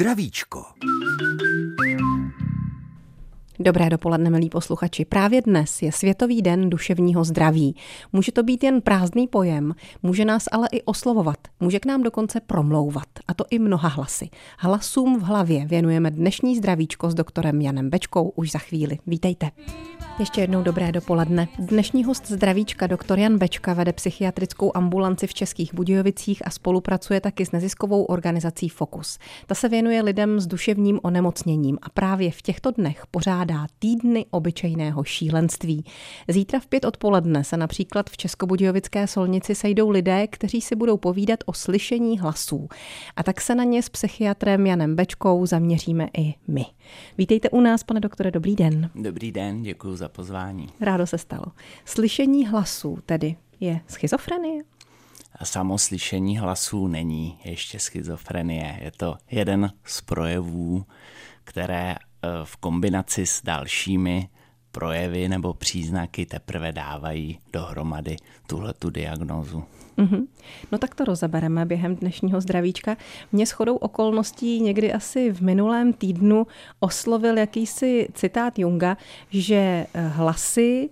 Zdravíčko. Dobré dopoledne, milí posluchači. Právě dnes je Světový den duševního zdraví. Může to být jen prázdný pojem, může nás ale i oslovovat, může k nám dokonce promlouvat, a to i mnoha hlasy. Hlasům v hlavě věnujeme dnešní zdravíčko s doktorem Janem Bečkou už za chvíli. Vítejte. Ještě jednou dobré dopoledne. Dnešní host zdravíčka doktor Jan Bečka vede psychiatrickou ambulanci v Českých Budějovicích a spolupracuje taky s neziskovou organizací Fokus. Ta se věnuje lidem s duševním onemocněním a právě v těchto dnech pořádá týdny obyčejného šílenství. Zítra v pět odpoledne se například v Českobudějovické solnici sejdou lidé, kteří si budou povídat o slyšení hlasů. A tak se na ně s psychiatrem Janem Bečkou zaměříme i my. Vítejte u nás, pane doktore, dobrý den. Dobrý den, děkuji za pozvání. Rádo se stalo. Slyšení hlasů tedy je schizofrenie? Samo slyšení hlasů není ještě schizofrenie. Je to jeden z projevů, které v kombinaci s dalšími projevy nebo příznaky teprve dávají dohromady tuhle tu diagnózu. Mm-hmm. No tak to rozebereme během dnešního zdravíčka. Mě shodou okolností někdy asi v minulém týdnu oslovil jakýsi citát Junga, že eh, hlasy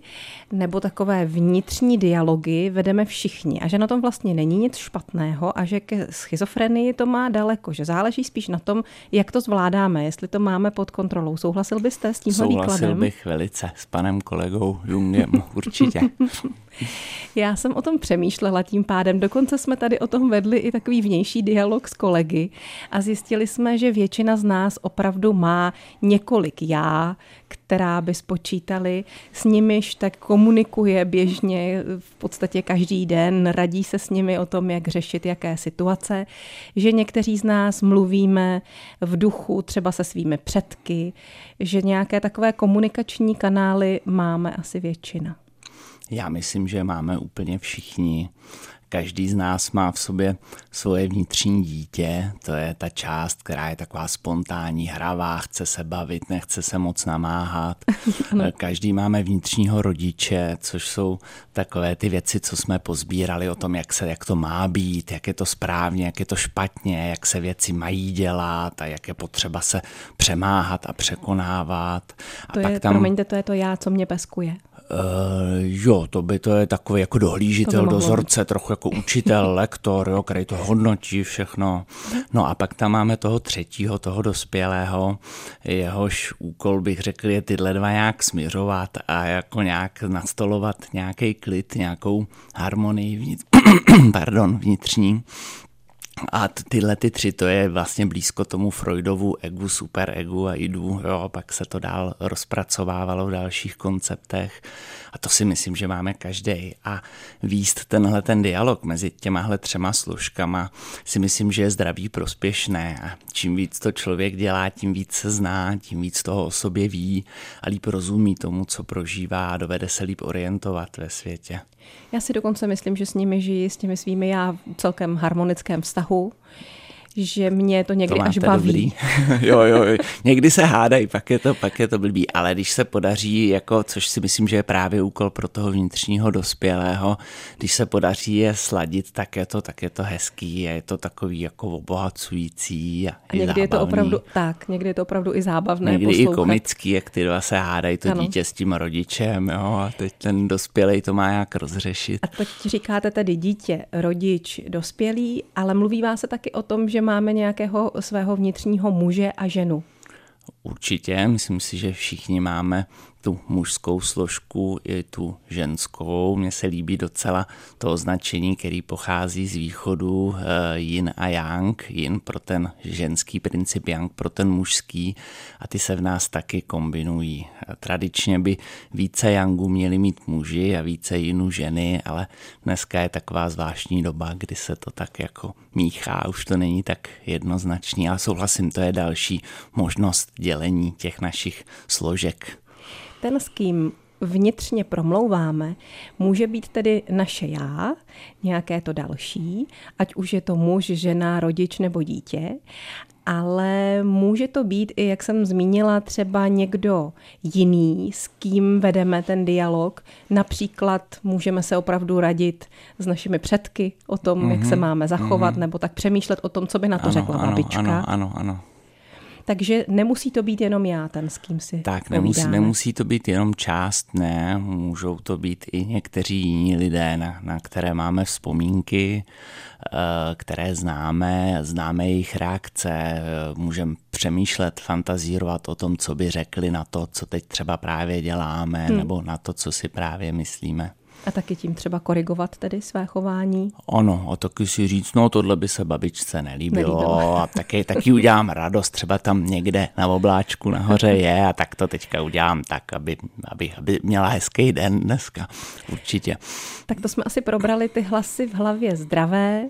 nebo takové vnitřní dialogy vedeme všichni a že na tom vlastně není nic špatného a že ke schizofrenii to má daleko, že záleží spíš na tom, jak to zvládáme, jestli to máme pod kontrolou. Souhlasil byste s tímhle Souhlasil výkladem? bych velice s panem kolegou Jungem, určitě. Já jsem o tom přemýšlela tím pádem. Dokonce jsme tady o tom vedli i takový vnější dialog s kolegy a zjistili jsme, že většina z nás opravdu má několik já, která by spočítali, s nimiž tak komunikuje běžně v podstatě každý den, radí se s nimi o tom, jak řešit jaké situace, že někteří z nás mluvíme v duchu třeba se svými předky, že nějaké takové komunikační kanály máme asi většina. Já myslím, že máme úplně všichni. Každý z nás má v sobě svoje vnitřní dítě, to je ta část, která je taková spontánní, hravá, chce se bavit, nechce se moc namáhat. Každý máme vnitřního rodiče, což jsou takové ty věci, co jsme pozbírali o tom, jak, se, jak to má být, jak je to správně, jak je to špatně, jak se věci mají dělat a jak je potřeba se přemáhat a překonávat. A to je, tam... promiňte, to je to já, co mě peskuje. Uh, jo, to by to je takový jako dohlížitel, dozorce, trochu jako učitel, lektor, jo, který to hodnotí všechno. No a pak tam máme toho třetího, toho dospělého, jehož úkol bych řekl je tyhle dva nějak směřovat a jako nějak nastolovat nějaký klid, nějakou harmonii vnitř, pardon, vnitřní. A tyhle ty tři, to je vlastně blízko tomu Freudovu egu, superegu a idu, jo, a pak se to dál rozpracovávalo v dalších konceptech a to si myslím, že máme každý. A výst tenhle ten dialog mezi těmahle třema složkama si myslím, že je zdraví prospěšné a čím víc to člověk dělá, tím víc se zná, tím víc toho o sobě ví a líp rozumí tomu, co prožívá a dovede se líp orientovat ve světě. Já si dokonce myslím, že s nimi žijí, s těmi svými já v celkem harmonickém vztahu že mě to někdy to až baví. jo, jo, jo, někdy se hádají, pak je, to, pak je to blbý, ale když se podaří, jako, což si myslím, že je právě úkol pro toho vnitřního dospělého, když se podaří je sladit, tak je to, tak je to hezký a je to takový jako obohacující a, a někdy zábavný. je to opravdu tak, někdy je to opravdu i zábavné Někdy poslouchat. i komický, jak ty dva se hádají, to ano. dítě s tím rodičem, jo, a teď ten dospělý to má jak rozřešit. A teď říkáte tedy dítě, rodič, dospělý, ale mluví se taky o tom, že máme nějakého svého vnitřního muže a ženu. Určitě, myslím si, že všichni máme tu mužskou složku i tu ženskou. Mně se líbí docela to označení, který pochází z východu eh, yin a yang. Yin pro ten ženský princip, yang pro ten mužský a ty se v nás taky kombinují. Tradičně by více yangu měli mít muži a více jinu ženy, ale dneska je taková zvláštní doba, kdy se to tak jako míchá, už to není tak jednoznačný, ale souhlasím, to je další možnost dělení těch našich složek. Ten, s kým vnitřně promlouváme, může být tedy naše já, nějaké to další, ať už je to muž, žena, rodič nebo dítě, ale může to být i, jak jsem zmínila, třeba někdo jiný, s kým vedeme ten dialog. Například můžeme se opravdu radit s našimi předky o tom, mm-hmm, jak se mhm, máme zachovat, mm-hmm. nebo tak přemýšlet o tom, co by na to ano, řekla ano, babička. Ano, ano, ano. Takže nemusí to být jenom já, ten s kým si Tak, nemusí, nemusí to být jenom část, ne, můžou to být i někteří jiní lidé, na, na které máme vzpomínky, eh, které známe, známe jejich reakce, můžeme přemýšlet, fantazírovat o tom, co by řekli na to, co teď třeba právě děláme, hmm. nebo na to, co si právě myslíme. A taky tím třeba korigovat tedy své chování? Ono, a taky si říct, no tohle by se babičce nelíbilo, nelíbilo. a taky, taky udělám radost, třeba tam někde na obláčku nahoře je a tak to teďka udělám tak, aby, aby, aby měla hezký den dneska, určitě. Tak to jsme asi probrali ty hlasy v hlavě zdravé,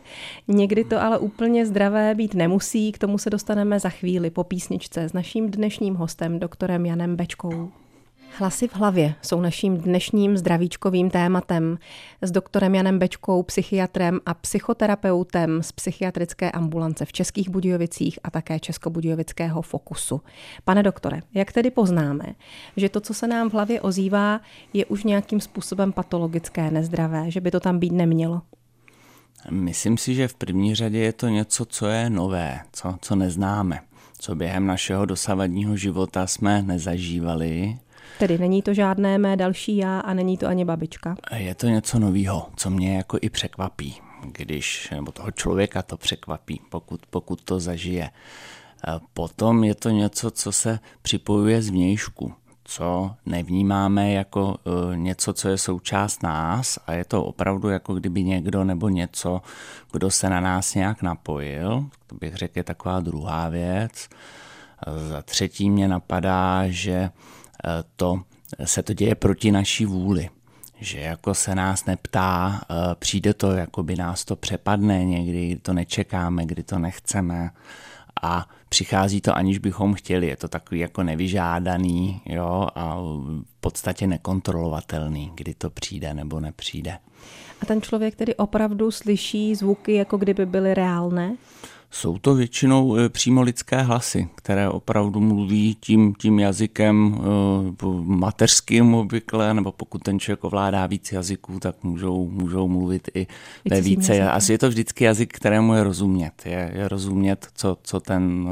někdy to ale úplně zdravé být nemusí, k tomu se dostaneme za chvíli po písničce s naším dnešním hostem, doktorem Janem Bečkou. Hlasy v hlavě jsou naším dnešním zdravíčkovým tématem s doktorem Janem Bečkou, psychiatrem a psychoterapeutem z psychiatrické ambulance v Českých Budějovicích a také Českobudějovického Fokusu. Pane doktore, jak tedy poznáme, že to, co se nám v hlavě ozývá, je už nějakým způsobem patologické, nezdravé, že by to tam být nemělo? Myslím si, že v první řadě je to něco, co je nové, co, co neznáme, co během našeho dosavadního života jsme nezažívali Tedy není to žádné mé další já a není to ani babička. Je to něco nového, co mě jako i překvapí, když, nebo toho člověka to překvapí, pokud, pokud to zažije. Potom je to něco, co se připojuje z vnějšku, co nevnímáme jako e, něco, co je součást nás a je to opravdu jako kdyby někdo nebo něco, kdo se na nás nějak napojil. To bych řekl je taková druhá věc. Za třetí mě napadá, že to se to děje proti naší vůli. Že jako se nás neptá, eh, přijde to, jako by nás to přepadne někdy, kdy to nečekáme, kdy to nechceme a přichází to, aniž bychom chtěli. Je to takový jako nevyžádaný jo, a v podstatě nekontrolovatelný, kdy to přijde nebo nepřijde. A ten člověk tedy opravdu slyší zvuky, jako kdyby byly reálné? Jsou to většinou eh, přímo lidské hlasy, které opravdu mluví tím, tím jazykem eh, mateřským obvykle, nebo pokud ten člověk ovládá víc jazyků, tak můžou, můžou mluvit i ve více. Asi je to vždycky jazyk, kterému je rozumět. Je, je rozumět, co, co ten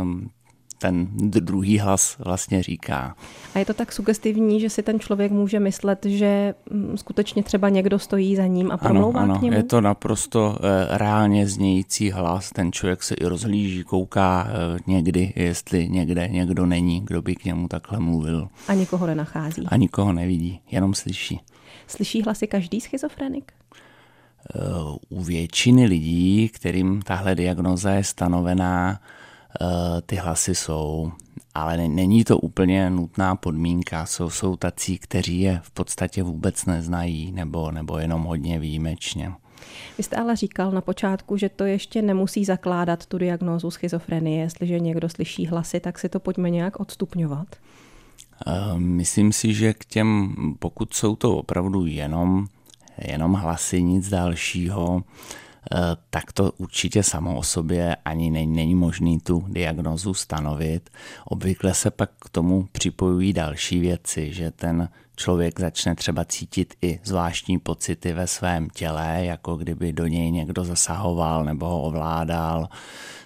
ten druhý hlas vlastně říká. A je to tak sugestivní, že si ten člověk může myslet, že mm, skutečně třeba někdo stojí za ním a promlouvá ano, ano, k němu? je to naprosto eh, reálně znějící hlas. Ten člověk se i rozhlíží, kouká eh, někdy, jestli někde někdo není, kdo by k němu takhle mluvil. A nikoho nenachází. A nikoho nevidí, jenom slyší. Slyší hlasy každý schizofrenik? Eh, u většiny lidí, kterým tahle diagnoza je stanovená, ty hlasy jsou, ale není to úplně nutná podmínka. Jsou, jsou tací, kteří je v podstatě vůbec neznají nebo, nebo jenom hodně výjimečně. Vy jste ale říkal na počátku, že to ještě nemusí zakládat tu diagnózu schizofrenie. Jestliže někdo slyší hlasy, tak si to pojďme nějak odstupňovat. Eh, myslím si, že k těm, pokud jsou to opravdu jenom, jenom hlasy, nic dalšího, Eh, tak to určitě samo o sobě ani není, není možný tu diagnozu stanovit. Obvykle se pak k tomu připojují další věci, že ten člověk začne třeba cítit i zvláštní pocity ve svém těle, jako kdyby do něj někdo zasahoval nebo ho ovládal,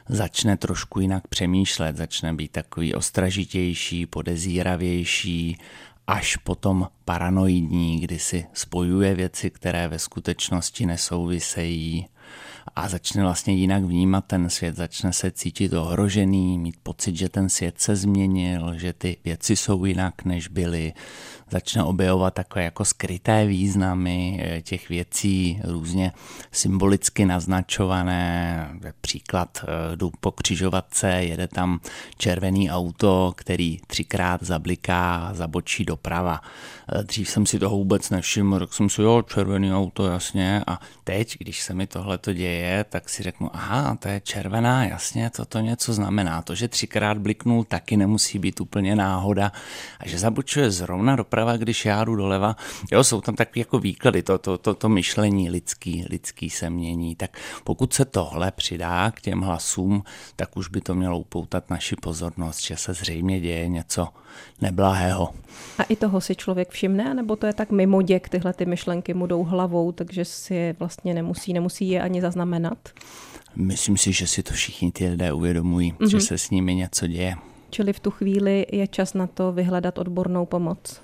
začne trošku jinak přemýšlet, začne být takový ostražitější, podezíravější, až potom paranoidní, kdy si spojuje věci, které ve skutečnosti nesouvisejí a začne vlastně jinak vnímat ten svět, začne se cítit ohrožený, mít pocit, že ten svět se změnil, že ty věci jsou jinak, než byly, začne objevovat takové jako skryté významy eh, těch věcí, různě symbolicky naznačované. Příklad, eh, jdu po křižovatce, jede tam červený auto, který třikrát zabliká, zabočí doprava. Eh, dřív jsem si toho vůbec nevšiml, řekl jsem si, jo, červený auto, jasně. A teď, když se mi tohle to děje, tak si řeknu, aha, to je červená, jasně, to to něco znamená. To, že třikrát bliknul, taky nemusí být úplně náhoda. A že zabočuje zrovna doprava, doprava, když já jdu doleva. Jo, jsou tam takové jako výklady, to, to, to, to myšlení lidský, lidský se mění. Tak pokud se tohle přidá k těm hlasům, tak už by to mělo upoutat naši pozornost, že se zřejmě děje něco neblahého. A i toho si člověk všimne, nebo to je tak mimo děk, tyhle ty myšlenky mu jdou hlavou, takže si je vlastně nemusí, nemusí je ani zaznamenat? Myslím si, že si to všichni ty lidé uvědomují, mm-hmm. že se s nimi něco děje. Čili v tu chvíli je čas na to vyhledat odbornou pomoc.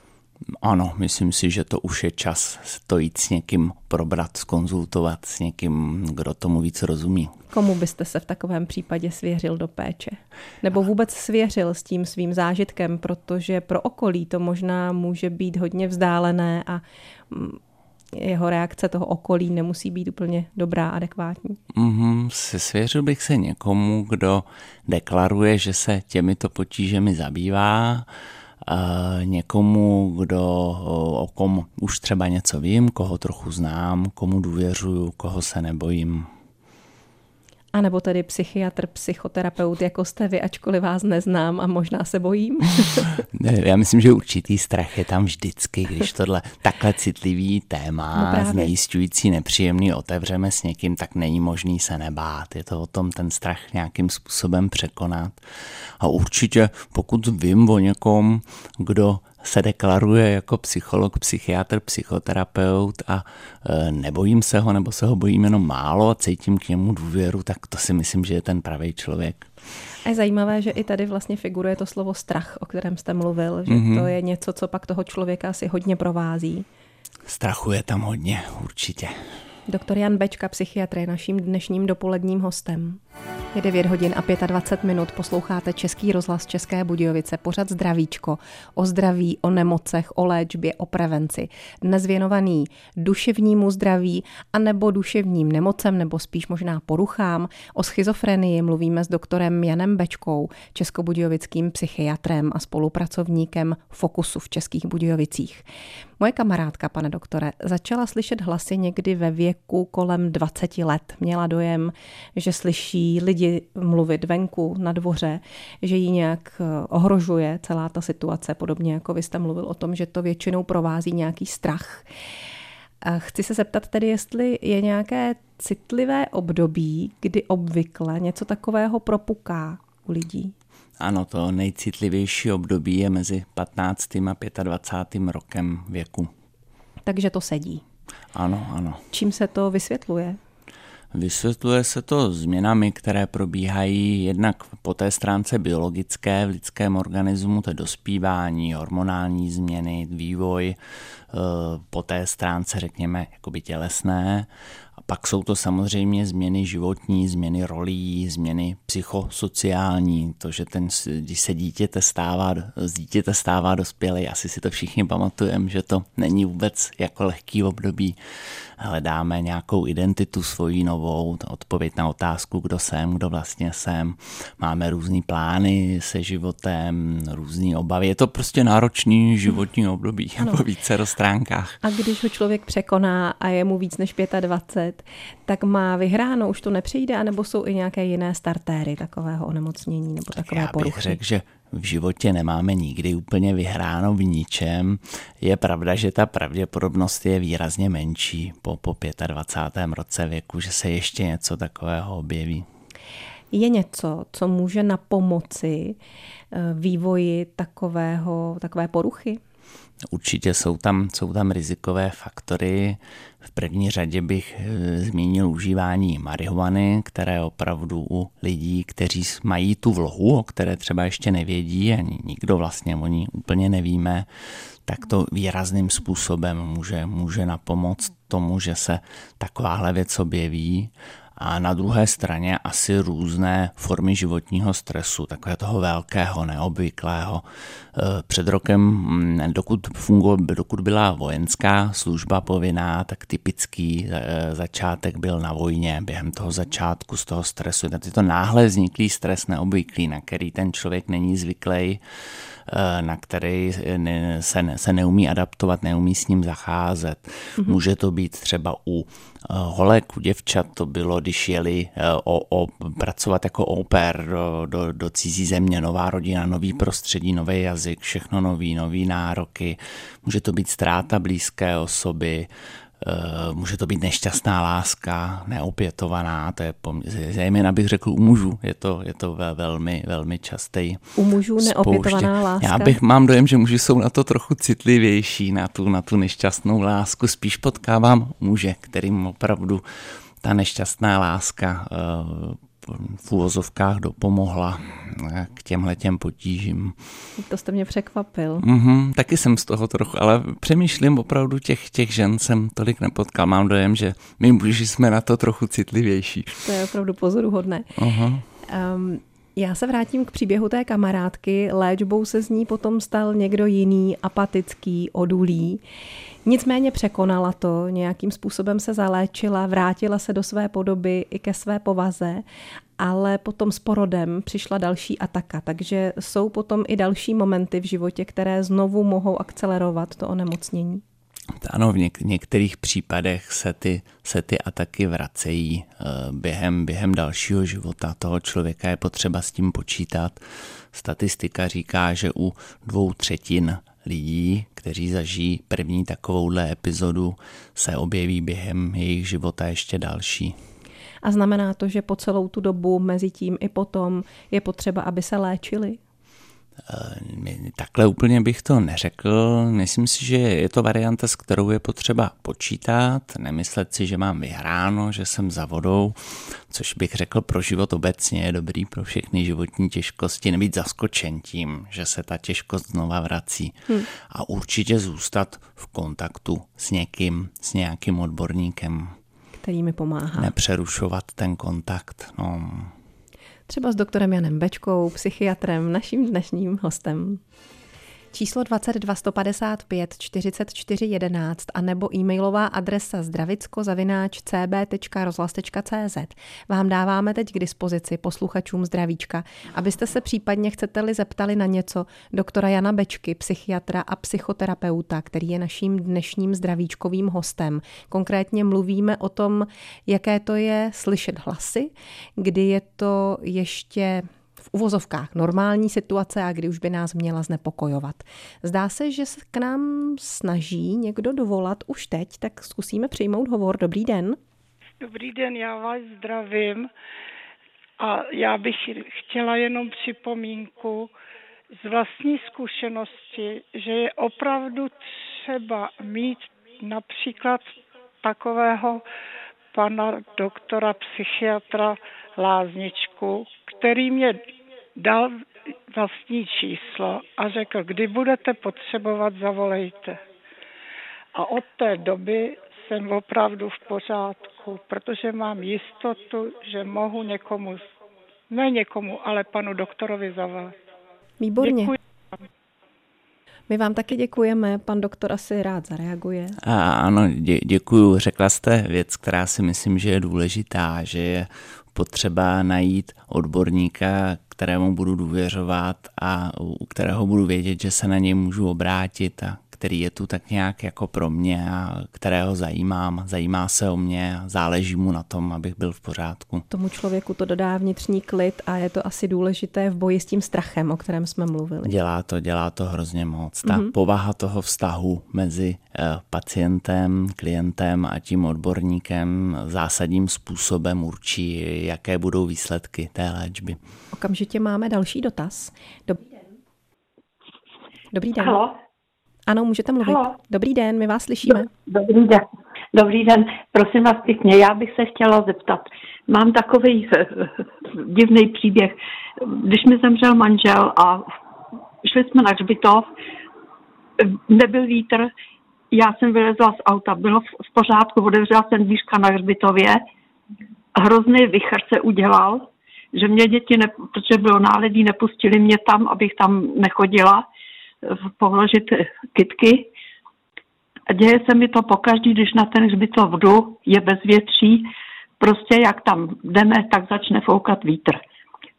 Ano, myslím si, že to už je čas to jít s někým probrat, skonzultovat s někým, kdo tomu víc rozumí. Komu byste se v takovém případě svěřil do péče? Nebo vůbec svěřil s tím svým zážitkem, protože pro okolí to možná může být hodně vzdálené a mm, jeho reakce toho okolí nemusí být úplně dobrá, adekvátní. Mm-hmm, svěřil bych se někomu, kdo deklaruje, že se těmito potížemi zabývá, někomu, kdo, o kom už třeba něco vím, koho trochu znám, komu důvěřuju, koho se nebojím. A nebo tedy psychiatr, psychoterapeut, jako jste vy, ačkoliv vás neznám a možná se bojím? Já myslím, že určitý strach je tam vždycky, když tohle takhle citlivý téma, no znejistující, nepříjemný otevřeme s někým, tak není možný se nebát. Je to o tom ten strach nějakým způsobem překonat. A určitě, pokud vím o někom, kdo se deklaruje jako psycholog, psychiatr, psychoterapeut a e, nebojím se ho, nebo se ho bojím jenom málo a cítím k němu důvěru, tak to si myslím, že je ten pravý člověk. A je zajímavé, že i tady vlastně figuruje to slovo strach, o kterém jste mluvil, že mm-hmm. to je něco, co pak toho člověka asi hodně provází. Strachu je tam hodně, určitě. Doktor Jan Bečka, psychiatr, je naším dnešním dopoledním hostem. Je 9 hodin a 25 minut, posloucháte Český rozhlas České Budějovice, pořad Zdravíčko, o zdraví, o nemocech, o léčbě, o prevenci. Dnes věnovaný duševnímu zdraví a nebo duševním nemocem, nebo spíš možná poruchám. O schizofrenii mluvíme s doktorem Janem Bečkou, českobudějovickým psychiatrem a spolupracovníkem Fokusu v Českých Budějovicích. Moje kamarádka, pane doktore, začala slyšet hlasy někdy ve věku kolem 20 let. Měla dojem, že slyší lidi mluvit venku, na dvoře, že ji nějak eh, ohrožuje celá ta situace, podobně jako vy jste mluvil o tom, že to většinou provází nějaký strach. Chci se zeptat tedy, jestli je nějaké citlivé období, kdy obvykle něco takového propuká u lidí. Ano, to nejcitlivější období je mezi 15. a 25. rokem věku. Takže to sedí. Ano, ano. Čím se to vysvětluje? Vysvětluje se to změnami, které probíhají jednak po té stránce biologické v lidském organismu, to je dospívání, hormonální změny, vývoj, eh, po té stránce, řekněme, jakoby tělesné pak jsou to samozřejmě změny životní, změny rolí, změny psychosociální, to, že ten, když se dítěte stává, z dítěte stává dospělý, asi si to všichni pamatujeme, že to není vůbec jako lehký období. Hledáme nějakou identitu svoji novou, odpověď na otázku, kdo jsem, kdo vlastně jsem. Máme různé plány se životem, různé obavy. Je to prostě náročný životní období ano. po více stránkách. A když ho člověk překoná a je mu víc než 25, let, tak má vyhráno, už to nepřijde, anebo jsou i nějaké jiné startéry takového onemocnění nebo tak takové já poruchy? bych řekl, že v životě nemáme nikdy úplně vyhráno v ničem. Je pravda, že ta pravděpodobnost je výrazně menší po, po 25. roce věku, že se ještě něco takového objeví. Je něco, co může na pomoci eh, vývoji takového, takové poruchy? Určitě jsou tam, jsou tam rizikové faktory. V první řadě bych eh, zmínil užívání marihuany, které opravdu u lidí, kteří mají tu vlohu, o které třeba ještě nevědí, ani nikdo vlastně o ní úplně nevíme, tak to výrazným způsobem může, může napomoct tomu, že se takováhle věc objeví a na druhé straně asi různé formy životního stresu, takové toho velkého, neobvyklého. E, před rokem, mm, dokud, fungo, dokud byla vojenská služba povinná, tak typický e, začátek byl na vojně. Během toho začátku z toho stresu, je to náhle vzniklý stres neobvyklý, na který ten člověk není zvyklý, e, na který se, se neumí adaptovat, neumí s ním zacházet. Mm-hmm. Může to být třeba u holek, u děvčat to bylo, když jeli eh, o, o, pracovat jako oper do, do, do cizí země, nová rodina, nový prostředí, nový jazyk, všechno nový, nový nároky. Může to být ztráta blízké osoby, Eh, může to být nešťastná láska, neopětovaná, to je poměrně, zejména bych řekl u mužů, je to, je to velmi, velmi častý. U mužů neopětovaná láska? Já bych mám dojem, že muži jsou na to trochu citlivější, na tu, na tu nešťastnou lásku. Spíš potkávám muže, kterým opravdu ta nešťastná láska uh, v úvozovkách dopomohla k těmhle těm potížím. To jste mě překvapil. Mm-hmm, taky jsem z toho trochu, ale přemýšlím opravdu těch, těch žen jsem tolik nepotkal. Mám dojem, že my muži jsme na to trochu citlivější. To je opravdu pozoruhodné. Uh-huh. Um, já se vrátím k příběhu té kamarádky. Léčbou se z ní potom stal někdo jiný, apatický, odulý. Nicméně překonala to, nějakým způsobem se zaléčila, vrátila se do své podoby i ke své povaze, ale potom s porodem přišla další ataka, takže jsou potom i další momenty v životě, které znovu mohou akcelerovat to onemocnění. Ano, v něk- některých případech se ty, se ty ataky vracejí e, během, během dalšího života toho člověka. Je potřeba s tím počítat. Statistika říká, že u dvou třetin lidí, kteří zažijí první takovouhle epizodu, se objeví během jejich života ještě další. A znamená to, že po celou tu dobu mezi tím i potom je potřeba, aby se léčili? Eh, takhle úplně bych to neřekl. Myslím si, že je to varianta, s kterou je potřeba počítat, nemyslet si, že mám vyhráno, že jsem za vodou, což bych řekl pro život obecně je dobrý pro všechny životní těžkosti, nebýt zaskočen tím, že se ta těžkost znova vrací hmm. a určitě zůstat v kontaktu s někým, s nějakým odborníkem. Který mi pomáhá. Nepřerušovat ten kontakt. No třeba s doktorem Janem Bečkou, psychiatrem, naším dnešním hostem číslo 22 155 44 11 a nebo e-mailová adresa zdravicko-cb.rozhlas.cz vám dáváme teď k dispozici posluchačům zdravíčka, abyste se případně chcete-li zeptali na něco doktora Jana Bečky, psychiatra a psychoterapeuta, který je naším dnešním zdravíčkovým hostem. Konkrétně mluvíme o tom, jaké to je slyšet hlasy, kdy je to ještě v uvozovkách normální situace a kdy už by nás měla znepokojovat. Zdá se, že se k nám snaží někdo dovolat už teď, tak zkusíme přijmout hovor. Dobrý den. Dobrý den, já vás zdravím a já bych chtěla jenom připomínku z vlastní zkušenosti, že je opravdu třeba mít například takového pana doktora psychiatra Lázničku, který mě dal vlastní číslo a řekl, kdy budete potřebovat, zavolejte. A od té doby jsem opravdu v pořádku, protože mám jistotu, že mohu někomu, ne někomu, ale panu doktorovi zavolat. Výborně. Děkuji. My vám taky děkujeme, pan doktor asi rád zareaguje. A ano, dě, děkuju. Řekla jste věc, která si myslím, že je důležitá, že je potřeba najít odborníka, kterému budu důvěřovat a u kterého budu vědět, že se na něj můžu obrátit a který je tu tak nějak jako pro mě a kterého zajímám, zajímá se o mě a záleží mu na tom, abych byl v pořádku. Tomu člověku to dodá vnitřní klid a je to asi důležité v boji s tím strachem, o kterém jsme mluvili. Dělá to, dělá to hrozně moc. Ta mm-hmm. povaha toho vztahu mezi eh, pacientem, klientem a tím odborníkem zásadním způsobem určí, jaké budou výsledky té léčby. Okamžitě máme další dotaz. Dobrý den. Dobrý den. Halo. Ano, můžete mluvit. Halo. Dobrý den, my vás slyšíme. Dobrý den. Dobrý den, prosím vás pěkně, já bych se chtěla zeptat. Mám takový eh, divný příběh. Když mi zemřel manžel a šli jsme na hřbitov, nebyl vítr, já jsem vylezla z auta, bylo v pořádku, otevřela jsem dvířka na hřbitově, hrozný vychr se udělal, že mě děti, ne, protože bylo náledí, nepustili mě tam, abych tam nechodila položit kytky. A děje se mi to pokaždý, když na ten hřbitov jdu, je bezvětří, prostě jak tam jdeme, tak začne foukat vítr.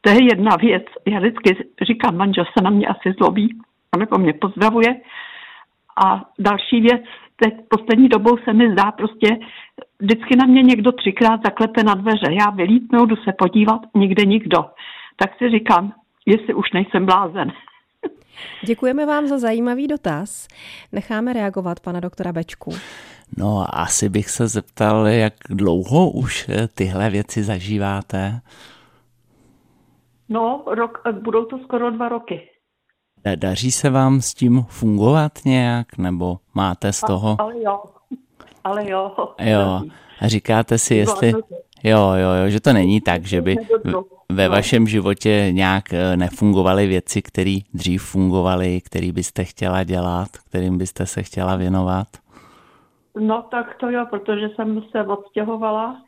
To je jedna věc. Já vždycky říkám, manžel se na mě asi zlobí, a nebo mě pozdravuje. A další věc, teď poslední dobou se mi zdá prostě, vždycky na mě někdo třikrát zaklepe na dveře. Já vylítnu, jdu se podívat, nikde nikdo. Tak si říkám, jestli už nejsem blázen. Děkujeme vám za zajímavý dotaz. Necháme reagovat pana doktora Bečku. No, asi bych se zeptal, jak dlouho už tyhle věci zažíváte? No, rok, budou to skoro dva roky. Daří se vám s tím fungovat nějak, nebo máte z toho? Ale jo, ale jo. Jo, a říkáte si, jestli, Jo, jo, jo, že to není tak, že by ve vašem životě nějak eh, nefungovaly věci, které dřív fungovaly, které byste chtěla dělat, kterým byste se chtěla věnovat? No tak to jo, protože jsem se odstěhovala.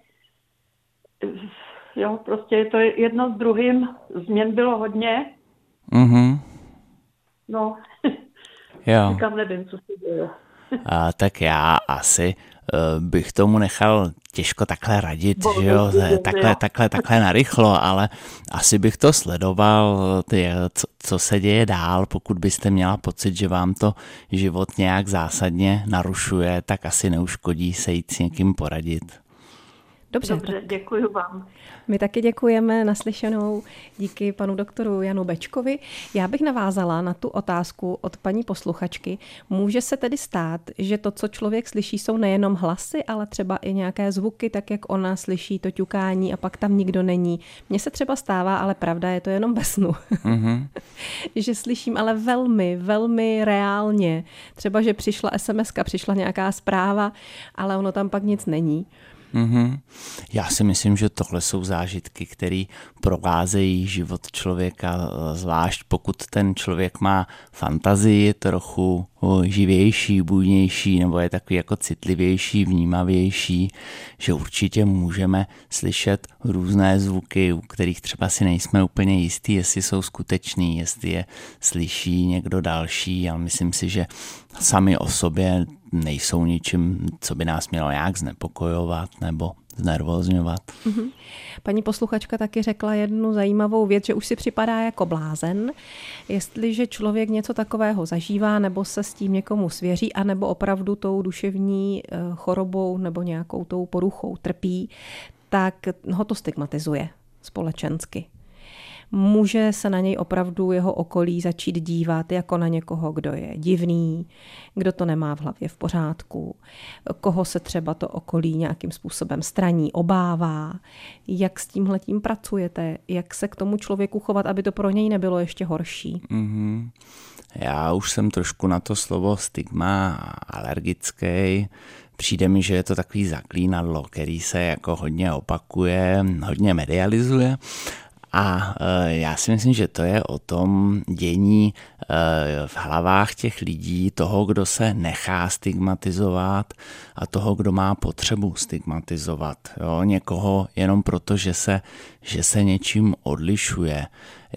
Jo, prostě je to jedno s druhým. Změn bylo hodně. Mhm. No, Jo. říkám, nevím, co se děje. A, tak já asi bych tomu nechal těžko takhle radit, že jo, takhle, takhle, takhle narychlo, ale asi bych to sledoval, ty, co, co se děje dál, pokud byste měla pocit, že vám to život nějak zásadně narušuje, tak asi neuškodí se jít s někým poradit. Dobře, Dobře, děkuji vám. My taky děkujeme naslyšenou díky panu doktoru Janu Bečkovi. Já bych navázala na tu otázku od paní posluchačky. Může se tedy stát, že to, co člověk slyší, jsou nejenom hlasy, ale třeba i nějaké zvuky, tak jak ona slyší to ťukání a pak tam nikdo není. Mně se třeba stává, ale pravda je to jenom ve snu. Mhm. že slyším ale velmi, velmi reálně. Třeba, že přišla sms přišla nějaká zpráva, ale ono tam pak nic není. Mhm. Já si myslím, že tohle jsou zážitky, které provázejí život člověka, zvlášť pokud ten člověk má fantazii trochu živější, bujnější, nebo je takový jako citlivější, vnímavější, že určitě můžeme slyšet různé zvuky, u kterých třeba si nejsme úplně jistí, jestli jsou skutečný, jestli je slyší někdo další, ale myslím si, že sami o sobě nejsou ničím, co by nás mělo nějak znepokojovat nebo znervozňovat. Paní posluchačka taky řekla jednu zajímavou věc, že už si připadá jako blázen, jestliže člověk něco takového zažívá nebo se s tím někomu svěří, anebo opravdu tou duševní eh, chorobou nebo nějakou tou poruchou trpí, tak ho to stigmatizuje společensky. Může se na něj opravdu jeho okolí začít dívat jako na někoho, kdo je divný, kdo to nemá v hlavě v pořádku, koho se třeba to okolí nějakým způsobem straní, obává. Jak s tímhletím pracujete? Jak se k tomu člověku chovat, aby to pro něj nebylo ještě horší? Mhm. Já už jsem trošku na to slovo stigma alergický. Přijde mi, že je to takový zaklínadlo, který se jako hodně opakuje, hodně medializuje. A e, já si myslím, že to je o tom dění e, v hlavách těch lidí, toho, kdo se nechá stigmatizovat a toho, kdo má potřebu stigmatizovat. Jo? Někoho jenom proto, že se, že se něčím odlišuje.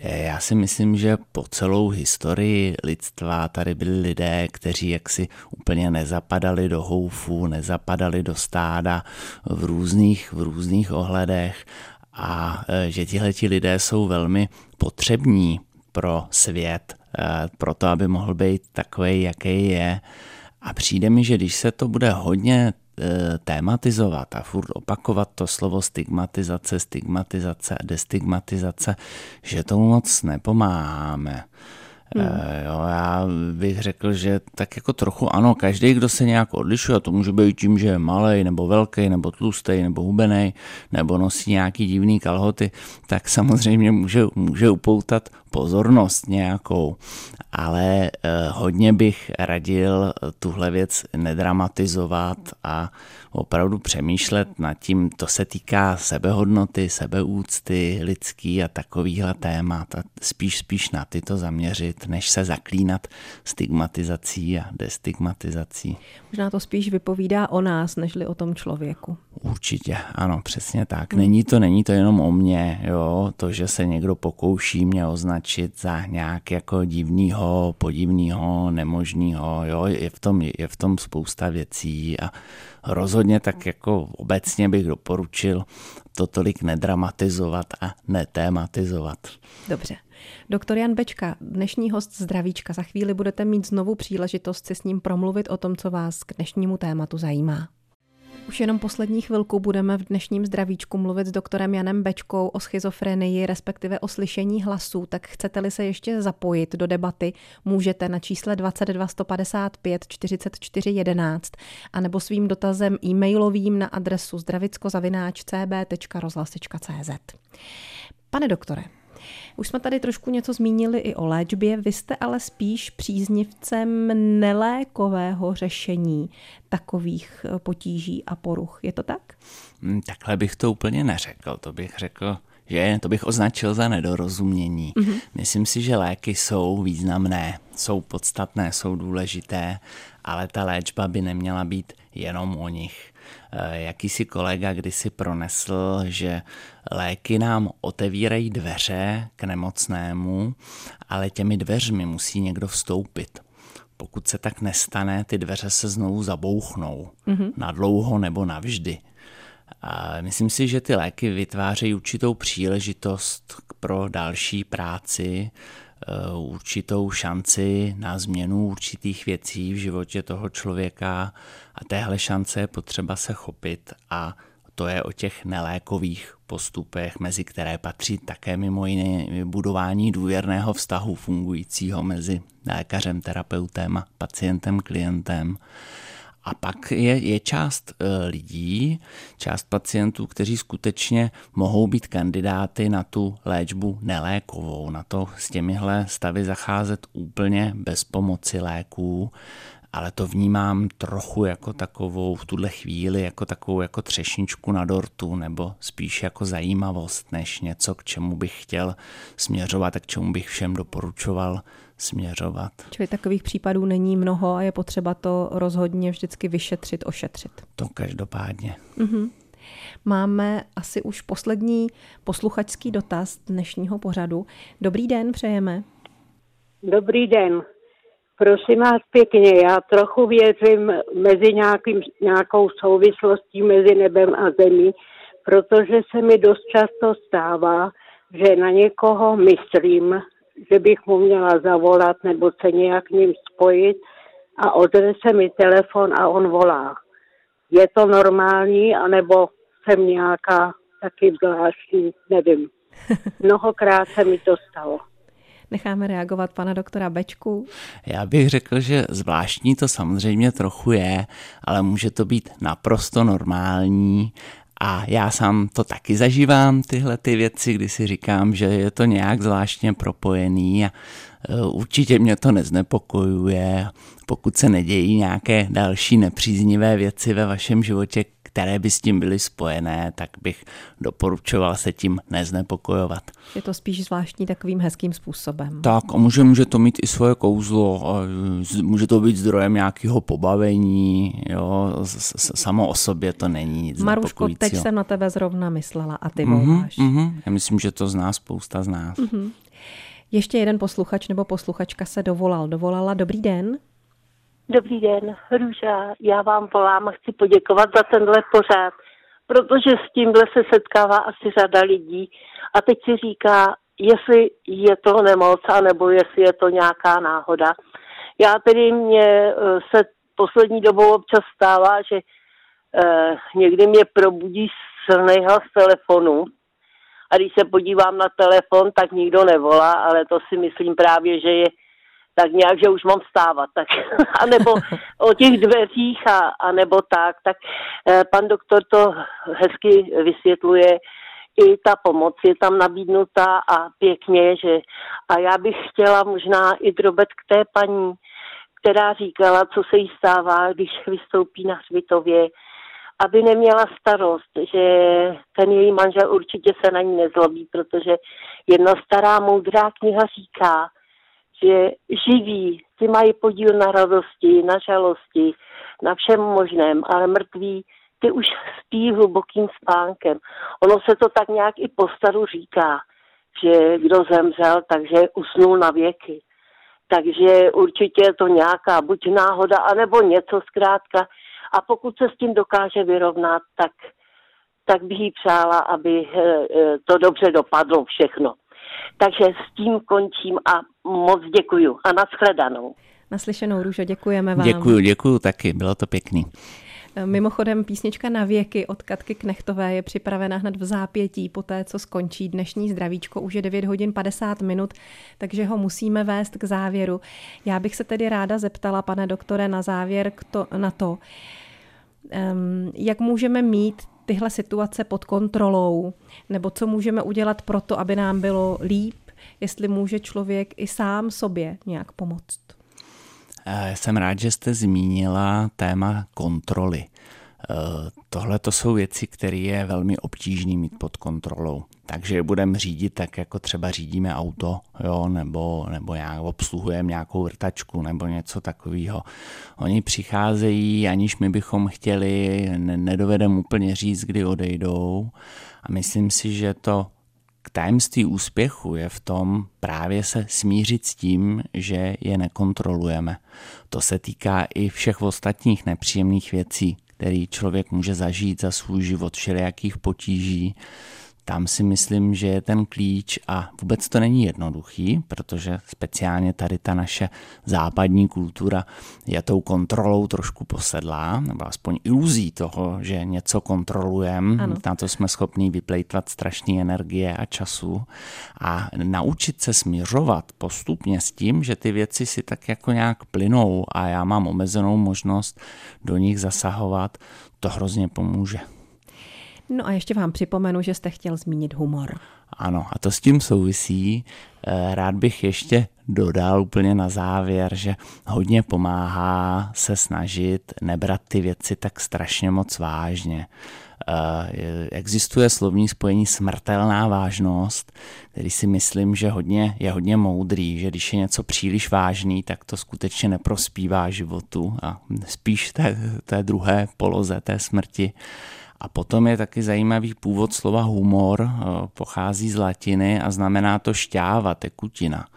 E, Já si myslím, že po celou historii lidstva tady byli lidé, kteří jaksi úplně nezapadali do houfů, nezapadali do stáda v různých, v různých ohledech a e, že tihleti lidé jsou velmi potřební pro svět, e, pro to, aby mohl být takový, jaký je. A přijde mi, že když se to bude hodně e, tématizovat a furt opakovat to slovo stigmatizace, stigmatizace a destigmatizace, že tomu moc nepomáháme. Hmm. Jo, já bych řekl, že tak jako trochu ano, každý, kdo se nějak odlišuje, to může být tím, že je malý, nebo velký, nebo tlustý, nebo hubený, nebo nosí nějaký divný kalhoty, tak samozřejmě může, může upoutat pozornost nějakou. Ale eh, hodně bych radil tuhle věc nedramatizovat a opravdu přemýšlet nad tím, to se týká sebehodnoty, sebeúcty, lidský a takovýhle témat a spíš spíš na ty to zaměřit, než se zaklínat stigmatizací a destigmatizací. Možná to spíš vypovídá o nás, nežli o tom člověku. Určitě, ano, přesně tak. Není to, není to jenom o mně, jo, to, že se někdo pokouší mě označit za nějak jako divnýho, podivnýho, nemožnýho, jo, je v tom, je v tom spousta věcí a rozhodně tak jako obecně bych doporučil to tolik nedramatizovat a netématizovat. Dobře. Doktor Jan Bečka, dnešní host Zdravíčka, za chvíli budete mít znovu příležitost si s ním promluvit o tom, co vás k dnešnímu tématu zajímá. Už jenom poslední chvilku budeme v dnešním zdravíčku mluvit s doktorem Janem Bečkou o schizofrenii, respektive o slyšení hlasů. Tak chcete-li se ještě zapojit do debaty, můžete na čísle 22 155 44 11 anebo svým dotazem e-mailovým na adresu zdravickozavináč.cb.rozhlas.cz. Pane doktore, Už jsme tady trošku něco zmínili i o léčbě, vy jste ale spíš příznivcem nelékového řešení takových eh, potíží a poruch. Je to tak? Hmm, takhle bych to úplně neřekl. To bych řekl, že to bych označil za nedorozumění. Mm-hmm. Myslím si, že léky jsou významné, jsou podstatné, jsou důležité, ale ta léčba by neměla být jenom o nich. Eh, jakýsi kolega kdysi pronesl, že léky nám otevírají dveře k nemocnému, ale těmi dveřmi musí někdo vstoupit. Pokud se tak nestane, ty dveře se znovu zabouchnou. Mm-hmm. Na dlouho nebo navždy. A myslím si, že ty léky vytvářejí určitou příležitost pro další práci, určitou šanci na změnu určitých věcí v životě toho člověka a téhle šance je potřeba se chopit a to je o těch nelékových postupech, mezi které patří také mimo jiné budování důvěrného vztahu fungujícího mezi lékařem, terapeutem a pacientem, klientem. A pak je, je část e, lidí, část pacientů, kteří skutečně mohou být kandidáty na tu léčbu nelékovou, na to s těmihle stavy zacházet úplně bez pomoci léků, ale to vnímám trochu jako takovou v tuhle chvíli, jako takovou jako třešničku na dortu, nebo spíš jako zajímavost, než něco, k čemu bych chtěl směřovat a k čemu bych všem doporučoval směřovat. Čili takových případů není mnoho a je potřeba to rozhodně vždycky vyšetřit, ošetřit. To každopádně. Mm-hmm. Máme asi už poslední posluchačský dotaz dnešního pořadu. Dobrý den, přejeme. Dobrý den. Prosím vás pěkně, já trochu věřím mezi nějakým, nějakou souvislostí mezi nebem a zemí, protože se mi dost často stává, že na někoho myslím, že bych mu měla zavolat nebo se nějak ním spojit a odjede se mi telefon a on volá. Je to normální, anebo jsem nějaká taky zvláštní, nevím. Mnohokrát se mi to stalo. Necháme reagovat pana doktora Bečku. Já bych řekl, že zvláštní to samozřejmě trochu je, ale může to být naprosto normální a já sám to taky zažívám, tyhle ty věci, kdy si říkám, že je to nějak zvláštně propojený a e, určitě mě to neznepokojuje. Pokud se nedějí nějaké další nepříznivé věci ve vašem životě, které by s tím byly spojené, tak bych doporučoval se tím neznepokojovat. Je to spíš zvláštní takovým hezkým způsobem. Tak a může, může to mít i svoje kouzlo, může to být zdrojem nějakého pobavení, jo, samo o sobě to není nic Maruško, teď jsem na tebe zrovna myslela a ty mm-hmm, voláš. Mm-hmm, já myslím, že to zná spousta z nás. Mm-hmm. Ještě jeden posluchač nebo posluchačka se dovolal. Dovolala. Dobrý den. Dobrý den, Růža. Já vám volám a chci poděkovat za tenhle pořád, protože s tímhle se setkává asi řada lidí a teď si říká, jestli je to nemoc, anebo jestli je to nějaká náhoda. Já tedy mě eh, se poslední dobou občas stává, že eh, někdy mě probudí silný hlas telefonu a když se podívám na telefon, tak nikdo nevolá, ale to si myslím právě, že je tak nějak, že už mám vstávat, tak, anebo o těch dveřích a, a nebo tak, tak eh, pan doktor to hezky vysvětluje, i ta pomoc je tam nabídnutá a pěkně, že a já bych chtěla možná i drobet k té paní, která říkala, co se jí stává, když vystoupí na hřbitově, aby neměla starost, že ten její manžel určitě se na ní nezlobí, protože jedna stará moudrá kniha říká, že živí, ty mají podíl na radosti, na žalosti, na všem možném, ale mrtví, ty už spí hlubokým spánkem. Ono se to tak nějak i po staru říká, že kdo zemřel, takže usnul na věky. Takže určitě je to nějaká buď náhoda, anebo něco zkrátka. A pokud se s tím dokáže vyrovnat, tak, tak bych jí přála, aby eh, eh, to dobře dopadlo všechno. Takže s tím končím a moc děkuju a nashledanou. Naslyšenou, Růžo, děkujeme vám. Děkuju, děkuju taky, bylo to pěkný. Mimochodem písnička na věky od Katky Knechtové je připravena hned v zápětí po té, co skončí dnešní zdravíčko. Už je 9 hodin 50 minut, takže ho musíme vést k závěru. Já bych se tedy ráda zeptala, pane doktore, na závěr to, na to, jak můžeme mít tyhle situace pod kontrolou, nebo co můžeme udělat pro to, aby nám bylo líp, jestli může člověk i sám sobě nějak pomoct. Eh, jsem rád, že jste zmínila téma kontroly. Tohle to jsou věci, které je velmi obtížný mít pod kontrolou. Takže je budeme řídit tak, jako třeba řídíme auto, jo, nebo, nebo nějak obsluhujeme nějakou vrtačku nebo něco takového. Oni přicházejí, aniž my bychom chtěli, nedovedeme úplně říct, kdy odejdou. A myslím si, že to k tajemství úspěchu je v tom právě se smířit s tím, že je nekontrolujeme. To se týká i všech ostatních nepříjemných věcí, který člověk může zažít za svůj život, všelijakých potíží, tam si myslím, že je ten klíč a vůbec to není jednoduchý, protože speciálně tady ta naše západní kultura je tou kontrolou trošku posedlá, nebo aspoň iluzí toho, že něco kontrolujeme, na to jsme schopní vyplejtvat strašné energie a času a naučit se smířovat postupně s tím, že ty věci si tak jako nějak plynou a já mám omezenou možnost do nich zasahovat, to hrozně pomůže. No a ještě vám připomenu, že jste chtěl zmínit humor. Ano, a to s tím souvisí. Eh, rád bych ještě dodal úplně na závěr, že hodně pomáhá se snažit nebrat ty věci tak strašně moc vážně. Eh, existuje slovní spojení smrtelná vážnost, který si myslím, že hodně, je hodně moudrý, že když je něco příliš vážný, tak to skutečně neprospívá životu a spíš té, té druhé poloze té smrti. A potom je taky zajímavý původ slova humor, eh, pochází z latiny a znamená to šťáva, tekutina.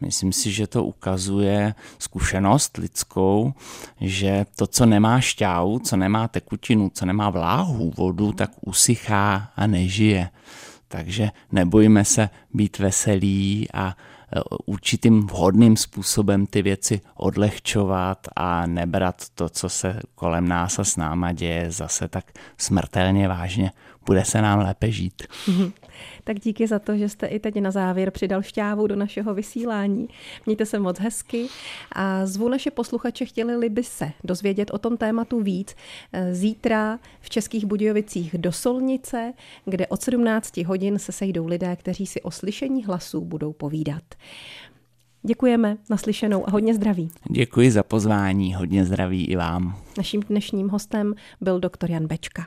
Myslím si, že to ukazuje zkušenost lidskou, že to, co nemá šťávu, co nemá tekutinu, co nemá vláhu, vodu, tak usychá a nežije. Takže nebojme se být veselí a určitým vhodným způsobem ty věci odlehčovat a nebrat to, co se kolem nás a s náma děje, zase tak smrtelně vážně. Bude se nám lépe žít. Tak díky za to, že jste i teď na závěr přidal šťávu do našeho vysílání. Mějte se moc hezky a zvu naše posluchače, chtěli by se dozvědět o tom tématu víc. Zítra v Českých Budějovicích do Solnice, kde od 17 hodin se sejdou lidé, kteří si o slyšení hlasů budou povídat. Děkujeme, naslyšenou a hodně zdraví. Děkuji za pozvání, hodně zdraví i vám. Naším dnešním hostem byl doktor Jan Bečka.